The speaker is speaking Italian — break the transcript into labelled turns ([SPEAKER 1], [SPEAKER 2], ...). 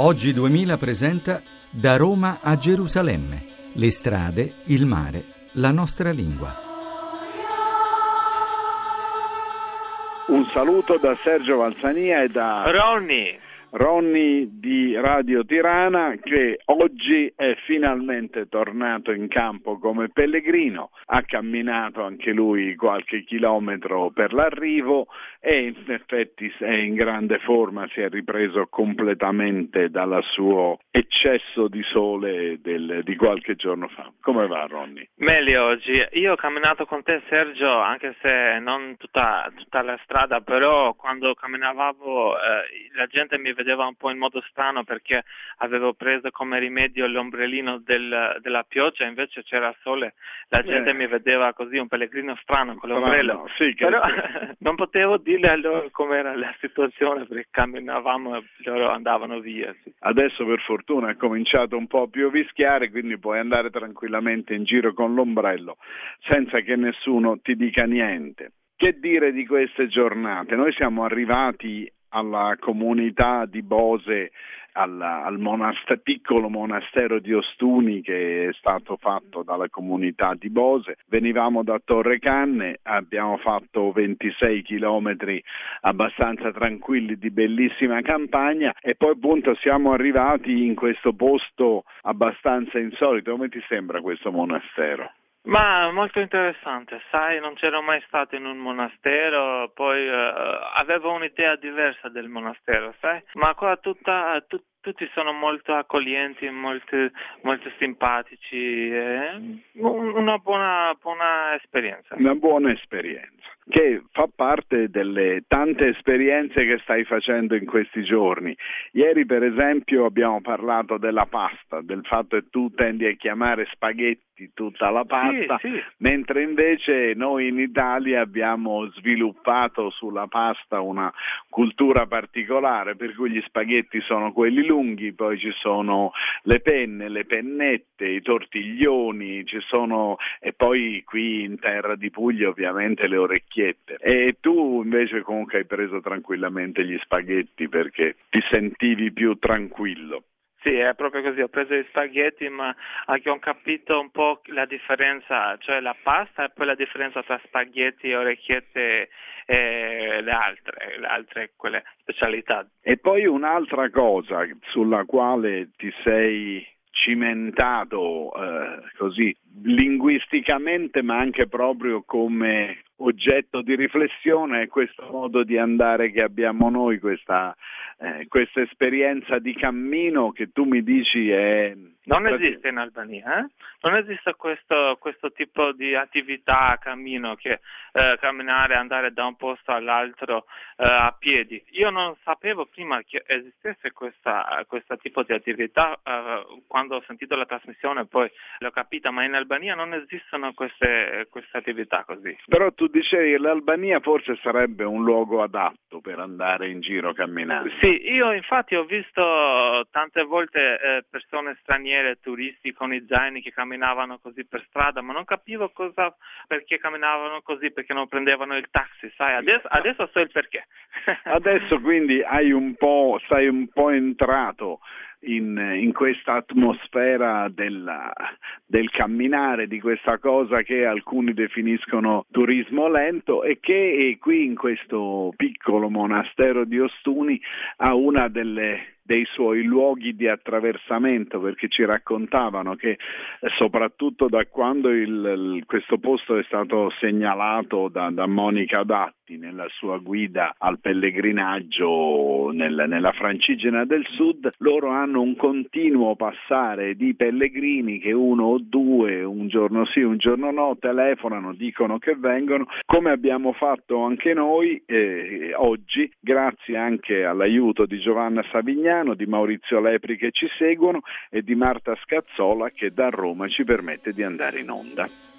[SPEAKER 1] Oggi 2000 presenta Da Roma a Gerusalemme. Le strade, il mare, la nostra lingua.
[SPEAKER 2] Un saluto da Sergio Valsania e da
[SPEAKER 3] Ronny.
[SPEAKER 2] Ronny di Radio Tirana che oggi è finalmente tornato in campo come pellegrino, ha camminato anche lui qualche chilometro per l'arrivo e in effetti è in grande forma, si è ripreso completamente dal suo eccesso di sole del, di qualche giorno fa. Come va Ronny?
[SPEAKER 3] Meglio oggi, io ho camminato con te Sergio anche se non tutta, tutta la strada, però quando camminavo eh, la gente mi vedeva un po' in modo strano perché avevo preso come rimedio l'ombrellino del, della pioggia, invece c'era sole, la gente eh. mi vedeva così un pellegrino strano con l'ombrello, no, sì, però non potevo dire a loro com'era la situazione perché camminavamo e loro andavano via. Sì.
[SPEAKER 2] Adesso per fortuna è cominciato un po' più a vischiare, quindi puoi andare tranquillamente in giro con l'ombrello senza che nessuno ti dica niente. Che dire di queste giornate? Noi siamo arrivati alla comunità di Bose, al, al monaster- piccolo monastero di Ostuni che è stato fatto dalla comunità di Bose. Venivamo da Torre Canne, abbiamo fatto 26 chilometri abbastanza tranquilli di bellissima campagna e poi appunto siamo arrivati in questo posto abbastanza insolito. Come ti sembra questo monastero?
[SPEAKER 3] Ma molto interessante, sai, non c'ero mai stato in un monastero, poi uh, avevo un'idea diversa del monastero, sai, ma qua tutta, tut, tutti sono molto accoglienti, molto, molto simpatici, eh? una buona, buona esperienza.
[SPEAKER 2] Una buona esperienza che fa parte delle tante esperienze che stai facendo in questi giorni. Ieri per esempio abbiamo parlato della pasta, del fatto che tu tendi a chiamare spaghetti tutta la pasta, sì, sì. mentre invece noi in Italia abbiamo sviluppato sulla pasta una cultura particolare, per cui gli spaghetti sono quelli lunghi, poi ci sono le penne, le pennette, i tortiglioni, sono... e poi qui in terra di Puglia ovviamente le orecchiette. E tu invece comunque hai preso tranquillamente gli spaghetti perché ti sentivi più tranquillo.
[SPEAKER 3] Sì, è proprio così, ho preso gli spaghetti ma anche ho capito un po' la differenza, cioè la pasta e poi la differenza tra spaghetti, orecchiette e le altre, le altre quelle specialità.
[SPEAKER 2] E poi un'altra cosa sulla quale ti sei cimentato eh, così linguisticamente ma anche proprio come oggetto di riflessione è questo modo di andare che abbiamo noi, questa, eh, questa esperienza di cammino che tu mi dici è...
[SPEAKER 3] Non esiste in Albania, eh? non esiste questo, questo, tipo di attività cammino, che eh, camminare, andare da un posto all'altro eh, a piedi. Io non sapevo prima che esistesse questa, questo tipo di attività, eh, quando ho sentito la trasmissione poi l'ho capita, ma in Albania non esistono queste, queste attività così.
[SPEAKER 2] Però tu dicevi che l'Albania forse sarebbe un luogo adatto per andare in giro camminando.
[SPEAKER 3] Sì, io infatti ho visto tante volte eh, persone straniere, turisti con i zaini che camminavano così per strada, ma non capivo cosa, perché camminavano così, perché non prendevano il taxi, sai, adesso, adesso so il perché.
[SPEAKER 2] adesso quindi hai un po', sei un po' entrato in, in questa atmosfera della, del camminare, di questa cosa che alcuni definiscono turismo lento e che qui in questo piccolo monastero di Ostuni ha una delle dei suoi luoghi di attraversamento perché ci raccontavano che eh, soprattutto da quando il, questo posto è stato segnalato da, da Monica Datti nella sua guida al pellegrinaggio nel, nella Francigena del Sud, loro hanno un continuo passare di pellegrini che uno o due, un giorno sì, un giorno no, telefonano, dicono che vengono, come abbiamo fatto anche noi eh, oggi, grazie anche all'aiuto di Giovanna Savignani Milano, di Maurizio Lepri che ci seguono e di Marta Scazzola che da Roma ci permette di andare in onda.